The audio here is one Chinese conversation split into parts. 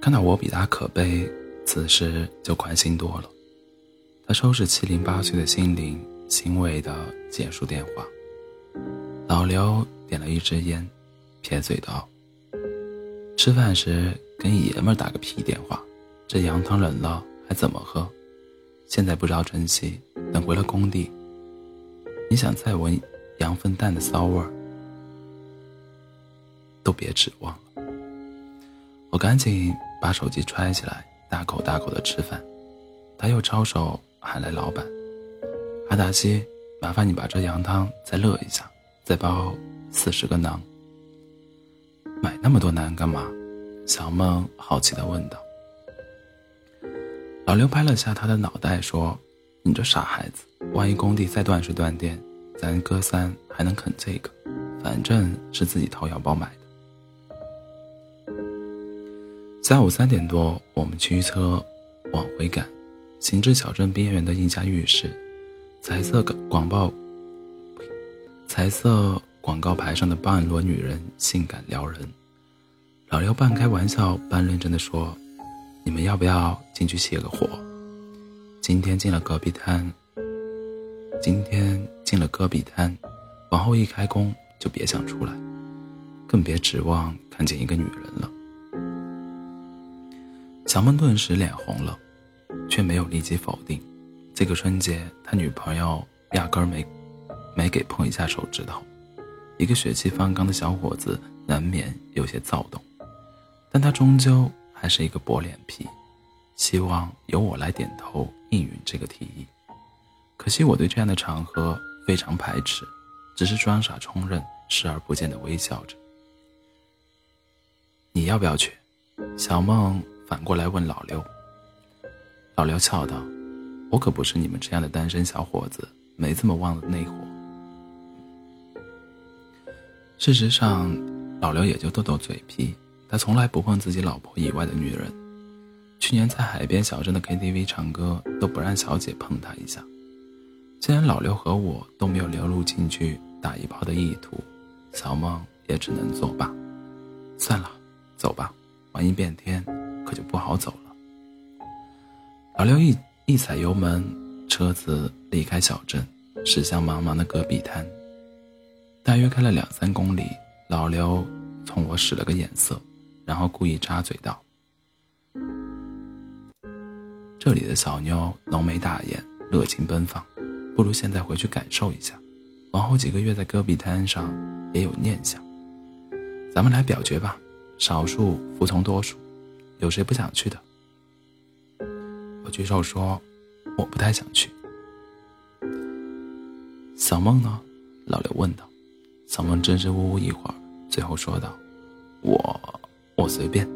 看到我比他可悲，此时就宽心多了。他收拾七零八碎的心灵，欣慰地结束电话。老刘点了一支烟，撇嘴道：“吃饭时跟爷们打个屁电话，这羊汤冷了还怎么喝？现在不知道珍惜，等回了工地，你想再闻羊粪蛋的骚味儿，都别指望了。”我赶紧把手机揣起来，大口大口的吃饭。他又招手喊来老板：“阿达西，麻烦你把这羊汤再热一下。”再包四十个馕。买那么多馕干嘛？小梦好奇的问道。老刘拍了下他的脑袋，说：“你这傻孩子，万一工地再断水断电，咱哥仨还能啃这个？反正是自己掏腰包买的。”下午三点多，我们驱车往回赶，行至小镇边缘的一家浴室，彩色广报。彩色广告牌上的半裸女人性感撩人，老刘半开玩笑半认真的说：“你们要不要进去歇个火？今天进了戈壁滩，今天进了戈壁滩，往后一开工就别想出来，更别指望看见一个女人了。”小梦顿时脸红了，却没有立即否定。这个春节他女朋友压根儿没。没给碰一下手指头，一个血气方刚的小伙子难免有些躁动，但他终究还是一个薄脸皮，希望由我来点头应允这个提议。可惜我对这样的场合非常排斥，只是装傻充愣，视而不见的微笑着。你要不要去？小梦反过来问老刘。老刘笑道：“我可不是你们这样的单身小伙子，没这么旺的内火。”事实上，老刘也就斗斗嘴皮，他从来不碰自己老婆以外的女人。去年在海边小镇的 KTV 唱歌，都不让小姐碰他一下。既然老刘和我都没有流露进去打一炮的意图，小梦也只能作罢。算了，走吧，万一变天，就不好走了。老刘一一踩油门，车子离开小镇，驶向茫茫的戈壁滩。大约开了两三公里，老刘冲我使了个眼色，然后故意插嘴道：“这里的小妞浓眉大眼，热情奔放，不如现在回去感受一下，往后几个月在戈壁滩上也有念想。咱们来表决吧，少数服从多数，有谁不想去的？”我举手说：“我不太想去。”小梦呢？老刘问道。小梦支支吾吾一会儿，最后说道：“我我随便。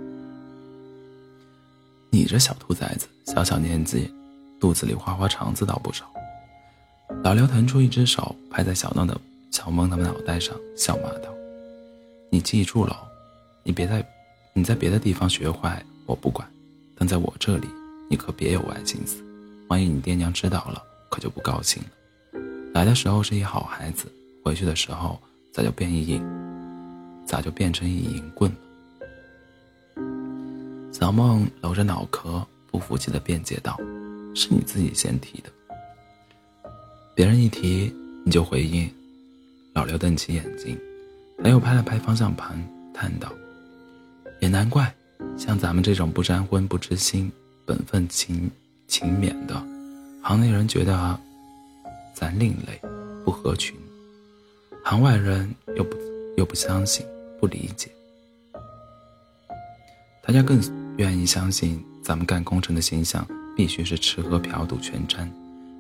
你这小兔崽子，小小年纪，肚子里花花肠子倒不少。”老刘腾出一只手，拍在小梦的小梦的脑袋上，笑骂道：“你记住了，你别再你在别的地方学坏，我不管，但在我这里，你可别有歪心思。万一你爹娘知道了，可就不高兴了。来的时候是一好孩子，回去的时候……”咋就变一影？咋就变成一银棍了？小梦揉着脑壳，不服气的辩解道：“是你自己先提的，别人一提你就回应。”老刘瞪起眼睛，他又拍了拍方向盘，叹道：“也难怪，像咱们这种不沾荤不知心、本分勤勤勉的，行内人觉得咱另类，不合群。”行外人又不又不相信，不理解，大家更愿意相信咱们干工程的形象必须是吃喝嫖赌全沾，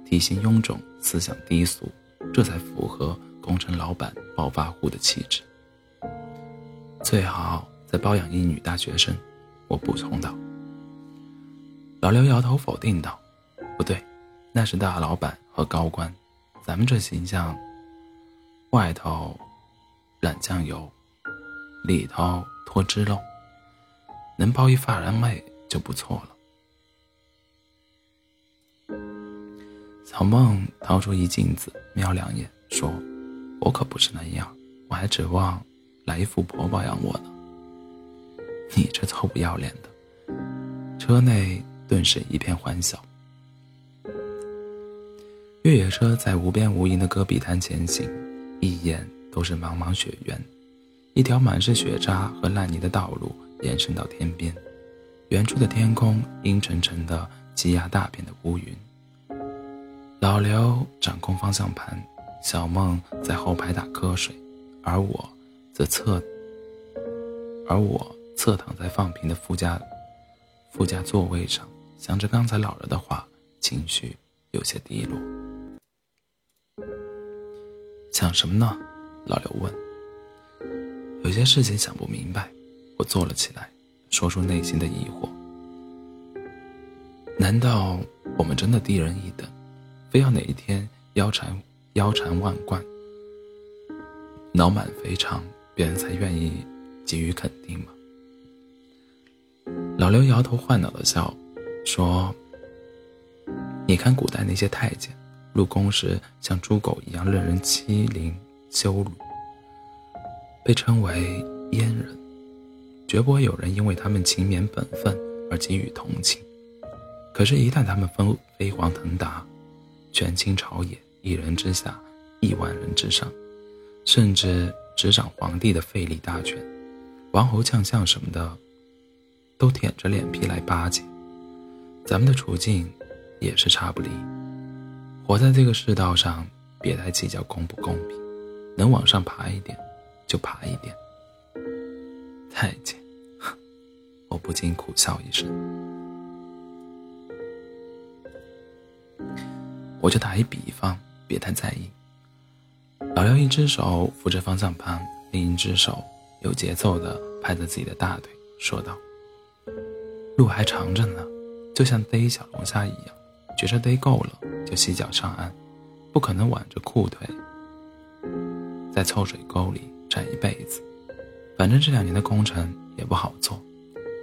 体型臃肿，思想低俗，这才符合工程老板暴发户的气质。最好在包养一女大学生，我补充道。老刘摇头否定道：“不对，那是大老板和高官，咱们这形象。”外头染酱油，里头脱脂肉，能包一发廊妹就不错了。小梦掏出一镜子，瞄两眼，说：“我可不是那样，我还指望来一富婆包养我呢。”你这臭不要脸的！”车内顿时一片欢笑。越野车在无边无垠的戈壁滩前行，一眼都是茫茫雪原，一条满是雪渣和烂泥的道路延伸到天边，远处的天空阴沉沉的，积压大片的乌云。老刘掌控方向盘，小梦在后排打瞌睡，而我则侧，而我侧躺在放平的副驾副驾座位上，想着刚才老人的话，情绪有些低落。想什么呢？老刘问。有些事情想不明白，我坐了起来，说出内心的疑惑。难道我们真的低人一等，非要哪一天腰缠腰缠万贯、脑满肥肠，别人才愿意给予肯定吗？老刘摇头晃脑的笑，说：“你看古代那些太监。”入宫时像猪狗一样任人欺凌羞辱，被称为阉人，绝不会有人因为他们勤勉本分而给予同情。可是，一旦他们飞飞黄腾达，权倾朝野，一人之下，亿万人之上，甚至执掌皇帝的废立大权，王侯将相什么的，都舔着脸皮来巴结，咱们的处境也是差不离。活在这个世道上，别太计较公不公平，能往上爬一点，就爬一点。太监，我不禁苦笑一声。我就打一比方，别太在意。老廖一只手扶着方向盘，另一只手有节奏的拍着自己的大腿，说道：“路还长着呢，就像逮小龙虾一样。”觉着逮够了，就洗脚上岸，不可能挽着裤腿在臭水沟里站一辈子。反正这两年的工程也不好做，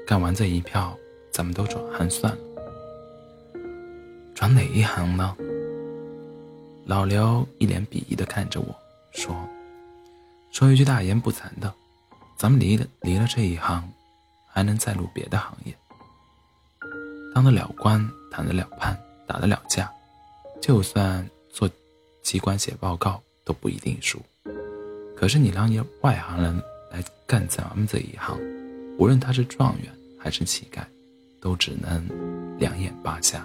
干完这一票，咱们都转行算了。转哪一行呢？老刘一脸鄙夷地看着我说：“说一句大言不惭的，咱们离了离了这一行，还能再入别的行业，当得了官，谈得了判。”打得了架，就算做机关写报告都不一定输。可是你让一外行人来干咱们这一行，无论他是状元还是乞丐，都只能两眼巴瞎。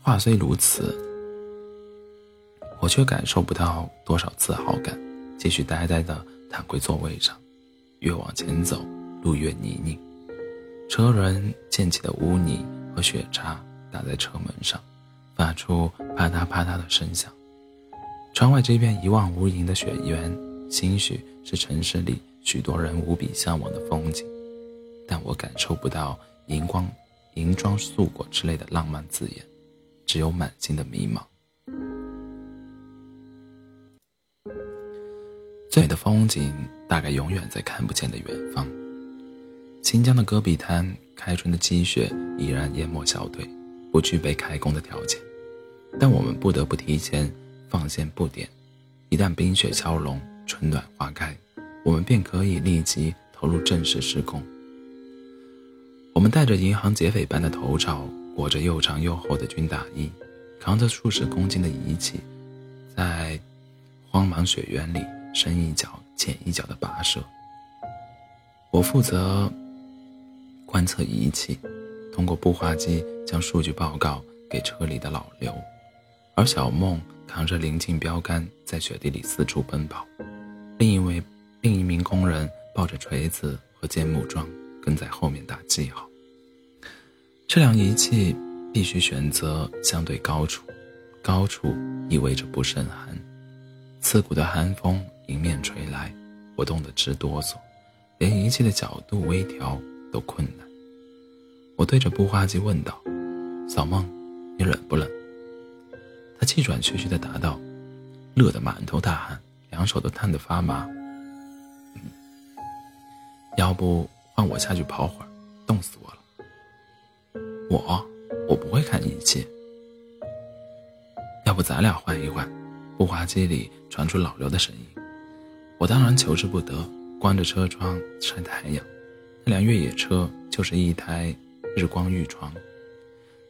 话虽如此，我却感受不到多少自豪感，继续呆呆地躺回座位上。越往前走，路越泥泞。车轮溅起的污泥和雪渣打在车门上，发出啪嗒啪嗒的声响。窗外这片一望无垠的雪原，兴许是城市里许多人无比向往的风景，但我感受不到银光、银装素裹之类的浪漫字眼，只有满心的迷茫。最美的风景，大概永远在看不见的远方。新疆的戈壁滩，开春的积雪依然淹没小腿，不具备开工的条件，但我们不得不提前放线布点。一旦冰雪消融，春暖花开，我们便可以立即投入正式施工。我们戴着银行劫匪般的头罩，裹着又长又厚的军大衣，扛着数十公斤的仪器，在荒茫雪原里深一脚浅一脚的跋涉。我负责。观测仪器通过步话机将数据报告给车里的老刘，而小梦扛着临近标杆在雪地里四处奔跑，另一位另一名工人抱着锤子和建木桩跟在后面打记号。测量仪器必须选择相对高处，高处意味着不胜寒，刺骨的寒风迎面吹来，我冻得直哆嗦，连仪器的角度微调。都困难。我对着步话机问道：“小梦，你冷不冷？”他气喘吁吁地答道：“热得满头大汗，两手都烫得发麻。”要不换我下去跑会儿，冻死我了。我我不会看仪器。要不咱俩换一换？步话机里传出老刘的声音：“我当然求之不得，关着车窗晒太阳。那辆越野车就是一台日光浴床，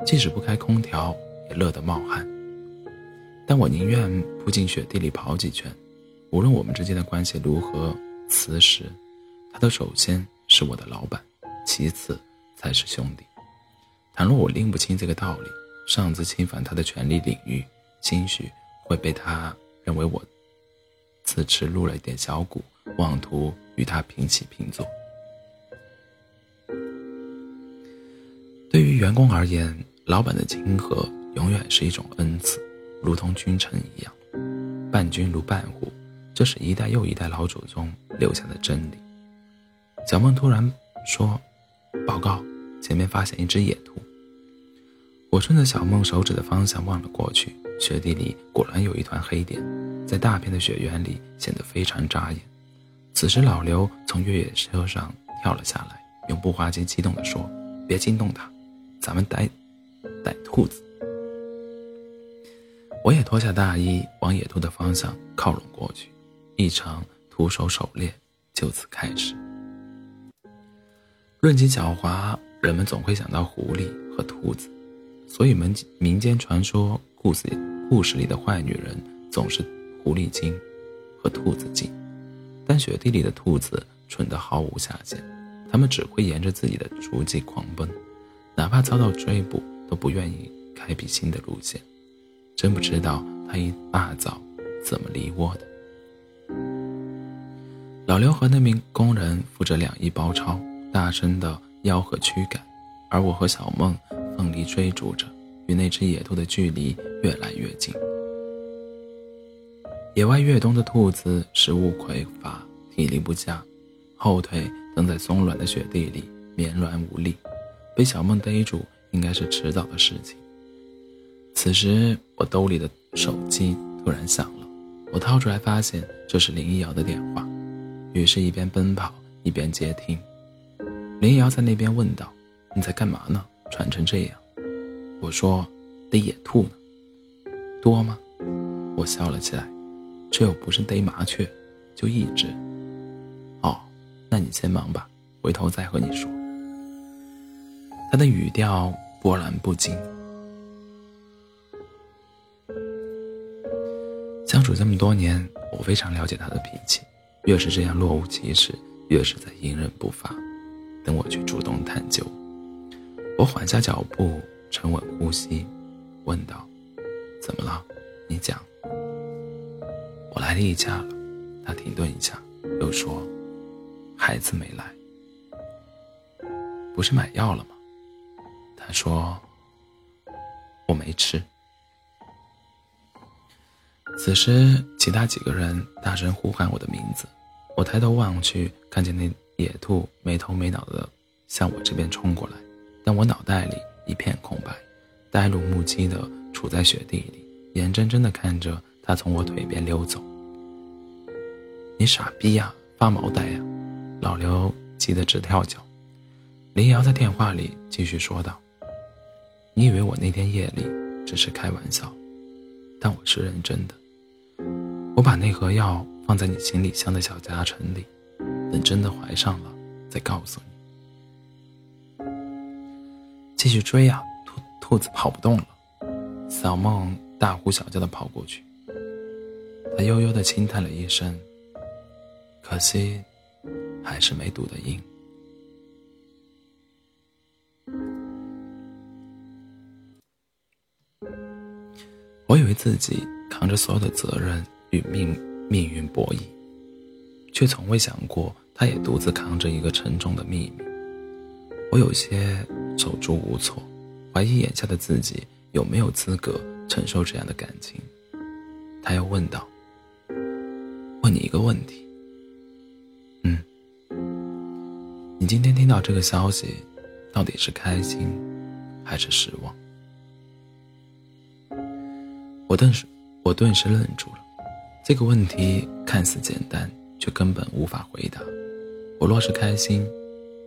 即使不开空调也热得冒汗。但我宁愿扑进雪地里跑几圈，无论我们之间的关系如何，此时，他都首先是我的老板，其次才是兄弟。倘若我拎不清这个道理，擅自侵犯他的权利领域，兴许会被他认为我自持入了一点小股，妄图与他平起平坐。对于员工而言，老板的亲和永远是一种恩赐，如同君臣一样，伴君如伴虎，这是一代又一代老祖宗留下的真理。小梦突然说：“报告，前面发现一只野兔。”我顺着小梦手指的方向望了过去，雪地里果然有一团黑点，在大片的雪原里显得非常扎眼。此时，老刘从越野车上跳了下来，用步话机激动地说：“别惊动它，咱们逮逮兔子。”我也脱下大衣，往野兔的方向靠拢过去，一场徒手狩猎就此开始。论起狡猾，人们总会想到狐狸和兔子。所以民民间传说故事故事里的坏女人总是狐狸精和兔子精，但雪地里的兔子蠢得毫无下限，它们只会沿着自己的足迹狂奔，哪怕遭到追捕都不愿意开辟新的路线。真不知道它一大早怎么离窝的。老刘和那名工人扶着两翼包抄，大声的吆喝驱赶，而我和小梦。奋力追逐着，与那只野兔的距离越来越近。野外越冬的兔子食物匮乏，体力不佳，后腿蹬在松软的雪地里，绵软无力，被小梦逮住应该是迟早的事情。此时，我兜里的手机突然响了，我掏出来发现这是林一瑶的电话，于是，一边奔跑一边接听。林瑶在那边问道：“你在干嘛呢？”喘成这样，我说逮野兔呢，多吗？我笑了起来，这又不是逮麻雀，就一只。哦，那你先忙吧，回头再和你说。他的语调波澜不惊。相处这么多年，我非常了解他的脾气，越是这样若无其事，越是在隐忍不发，等我去主动探究。我缓下脚步，沉稳呼吸，问道：“怎么了？你讲。”我来例假了。他停顿一下，又说：“孩子没来，不是买药了吗？”他说：“我没吃。”此时，其他几个人大声呼喊我的名字。我抬头望去，看见那野兔没头没脑的向我这边冲过来。但我脑袋里一片空白，呆若木鸡的杵在雪地里，眼睁睁的看着他从我腿边溜走。你傻逼呀，发毛呆呀！老刘急得直跳脚。林瑶在电话里继续说道：“你以为我那天夜里只是开玩笑，但我是认真的。我把那盒药放在你行李箱的小夹层里，等真的怀上了再告诉你。”继续追啊！兔兔子跑不动了。小梦大呼小叫的跑过去，他悠悠的轻叹了一声，可惜，还是没堵得赢。我以为自己扛着所有的责任与命命运博弈，却从未想过，他也独自扛着一个沉重的秘密。我有些手足无措，怀疑眼下的自己有没有资格承受这样的感情。他又问道：“问你一个问题，嗯，你今天听到这个消息，到底是开心还是失望？”我顿时，我顿时愣住了。这个问题看似简单，却根本无法回答。我若是开心，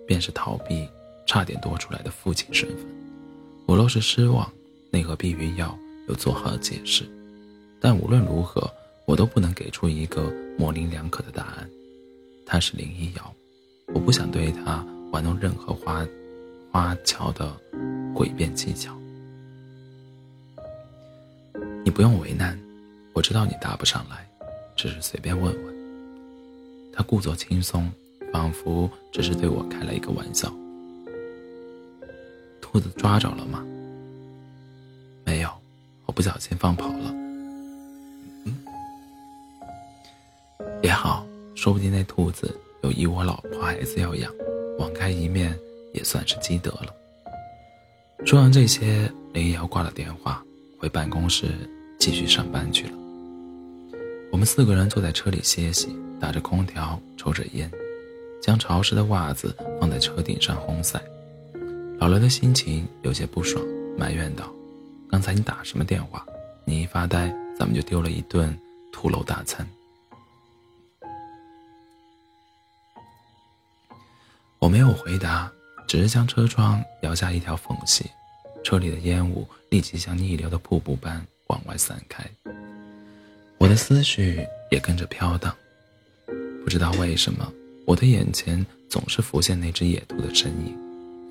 便是逃避。差点多出来的父亲身份，我若是失望，那盒避孕药又做好了解释。但无论如何，我都不能给出一个模棱两可的答案。他是林一瑶，我不想对他玩弄任何花花俏的诡辩技巧。你不用为难，我知道你答不上来，只是随便问问。他故作轻松，仿佛只是对我开了一个玩笑。兔子抓着了吗？没有，我不小心放跑了。嗯，也好，说不定那兔子有一窝老婆孩子要养，网开一面也算是积德了。说完这些，林瑶挂了电话。回办公室继续上班去了。我们四个人坐在车里歇息，打着空调，抽着烟，将潮湿的袜子放在车顶上烘晒。老刘的心情有些不爽，埋怨道：“刚才你打什么电话？你一发呆，咱们就丢了一顿土楼大餐。”我没有回答，只是将车窗摇下一条缝隙。车里的烟雾立即像逆流的瀑布般往外散开，我的思绪也跟着飘荡。不知道为什么，我的眼前总是浮现那只野兔的身影，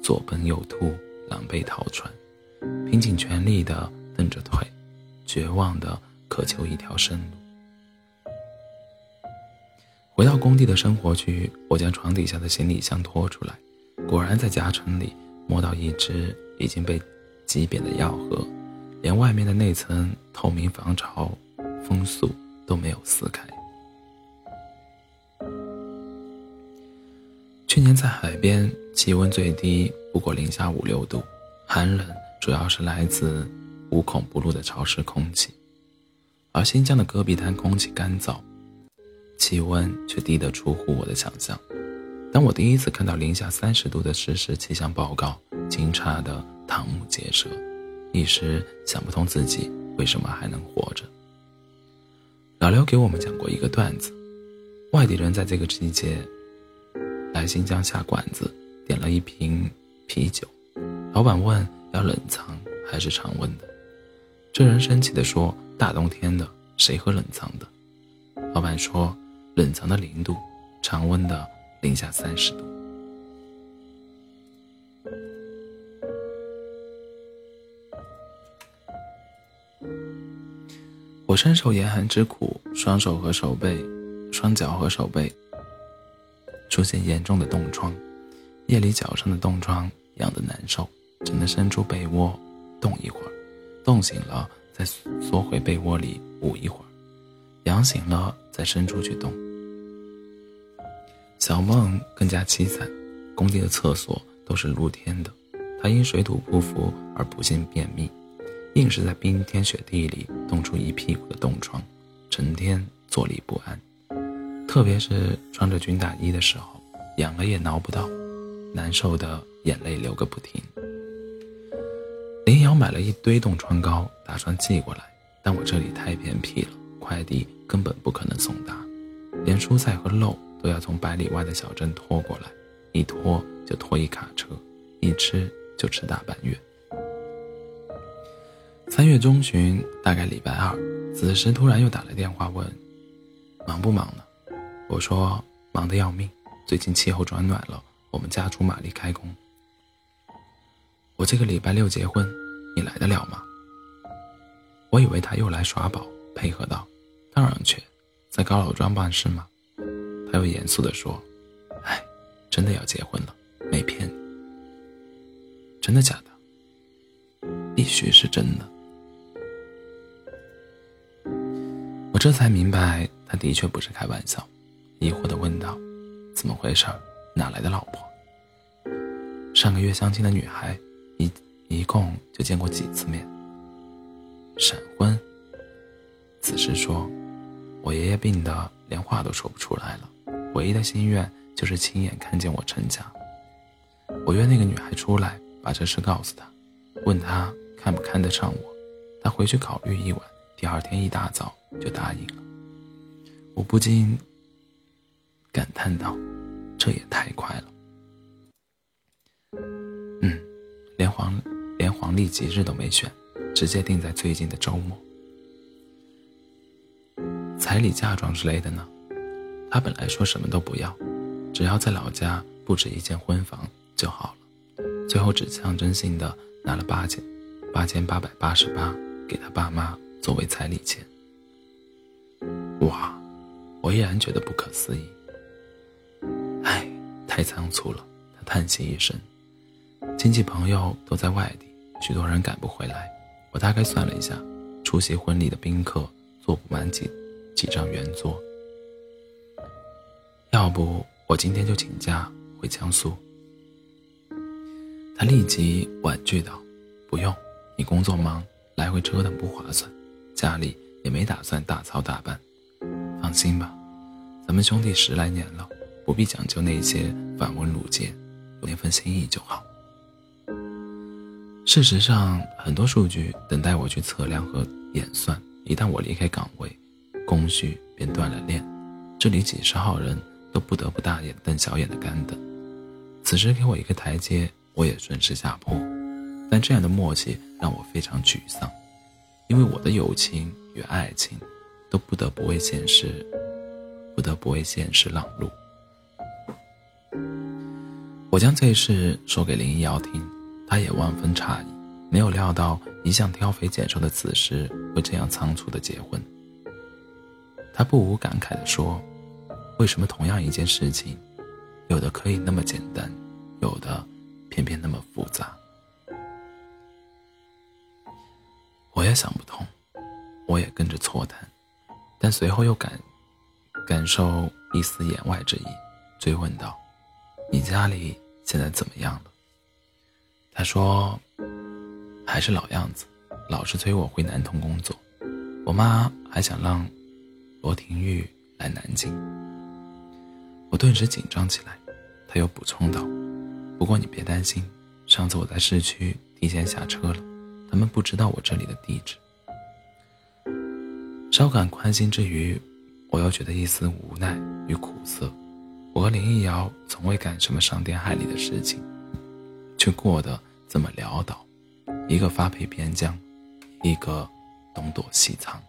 左奔右突，狼狈逃窜，拼尽全力地蹬着腿，绝望地渴求一条生路。回到工地的生活区，我将床底下的行李箱拖出来，果然在夹层里摸到一只已经被。挤扁的药盒，连外面的那层透明防潮封塑都没有撕开。去年在海边，气温最低不过零下五六度，寒冷主要是来自无孔不入的潮湿空气，而新疆的戈壁滩空气干燥，气温却低得出乎我的想象。当我第一次看到零下三十度的实时气象报告，惊诧的瞠目结舌，一时想不通自己为什么还能活着。老刘给我们讲过一个段子：外地人在这个季节来新疆下馆子，点了一瓶啤酒，老板问要冷藏还是常温的，这人生气地说：“大冬天的，谁喝冷藏的？”老板说：“冷藏的零度，常温的。”零下三十度。我深受严寒之苦，双手和手背、双脚和手背出现严重的冻疮，夜里脚上的冻疮痒得难受，只能伸出被窝冻一会儿，冻醒了再缩回被窝里捂一会儿，痒醒了再伸出去冻。小梦更加凄惨，工地的厕所都是露天的，她因水土不服而不幸便秘，硬是在冰天雪地里冻出一屁股的冻疮，成天坐立不安。特别是穿着军大衣的时候，痒了也挠不到，难受的眼泪流个不停。林瑶买了一堆冻疮膏，打算寄过来，但我这里太偏僻了，快递根本不可能送达，连蔬菜和肉。都要从百里外的小镇拖过来，一拖就拖一卡车，一吃就吃大半月。三月中旬，大概礼拜二，子时突然又打来电话问：“忙不忙呢？”我说：“忙得要命，最近气候转暖了，我们家猪马力开工。我这个礼拜六结婚，你来得了吗？”我以为他又来耍宝，配合道：“当然去，在高老庄办事吗？”他又严肃地说：“哎，真的要结婚了，没骗你。真的假的？必须是真的。”我这才明白，他的确不是开玩笑，疑惑地问道：“怎么回事？哪来的老婆？上个月相亲的女孩，一一共就见过几次面？闪婚？”此时说：“我爷爷病得连话都说不出来了。”唯一的心愿就是亲眼看见我成家。我约那个女孩出来，把这事告诉她，问她看不看得上我。她回去考虑一晚，第二天一大早就答应了。我不禁感叹道：“这也太快了。”嗯，连黄连黄历吉日都没选，直接定在最近的周末。彩礼、嫁妆之类的呢？他本来说什么都不要，只要在老家布置一间婚房就好了。最后只象征性的拿了八千八千八百八十八给他爸妈作为彩礼钱。哇，我依然觉得不可思议。太仓促了。他叹息一声。亲戚朋友都在外地，许多人赶不回来。我大概算了一下，出席婚礼的宾客坐不满几几张圆桌。要不我今天就请假回江苏。他立即婉拒道：“不用，你工作忙，来回折腾不划算，家里也没打算大操大办。放心吧，咱们兄弟十来年了，不必讲究那些繁文缛节，有那份心意就好。”事实上，很多数据等待我去测量和演算。一旦我离开岗位，工序便断了链，这里几十号人。都不得不大眼瞪小眼的干等，此时给我一个台阶，我也顺势下坡。但这样的默契让我非常沮丧，因为我的友情与爱情，都不得不为现实，不得不为现实让路。我将这事说给林一瑶听，她也万分诧异，没有料到一向挑肥拣瘦的此时会这样仓促的结婚。她不无感慨地说。为什么同样一件事情，有的可以那么简单，有的偏偏那么复杂？我也想不通，我也跟着错谈，但随后又感感受一丝言外之意，追问道：“你家里现在怎么样了？”他说：“还是老样子，老是催我回南通工作。我妈还想让罗廷玉来南京。”我顿时紧张起来，他又补充道：“不过你别担心，上次我在市区提前下车了，他们不知道我这里的地址。”稍感宽心之余，我又觉得一丝无奈与苦涩。我和林一瑶从未干什么伤天害理的事情，却过得这么潦倒，一个发配边疆，一个东躲西藏。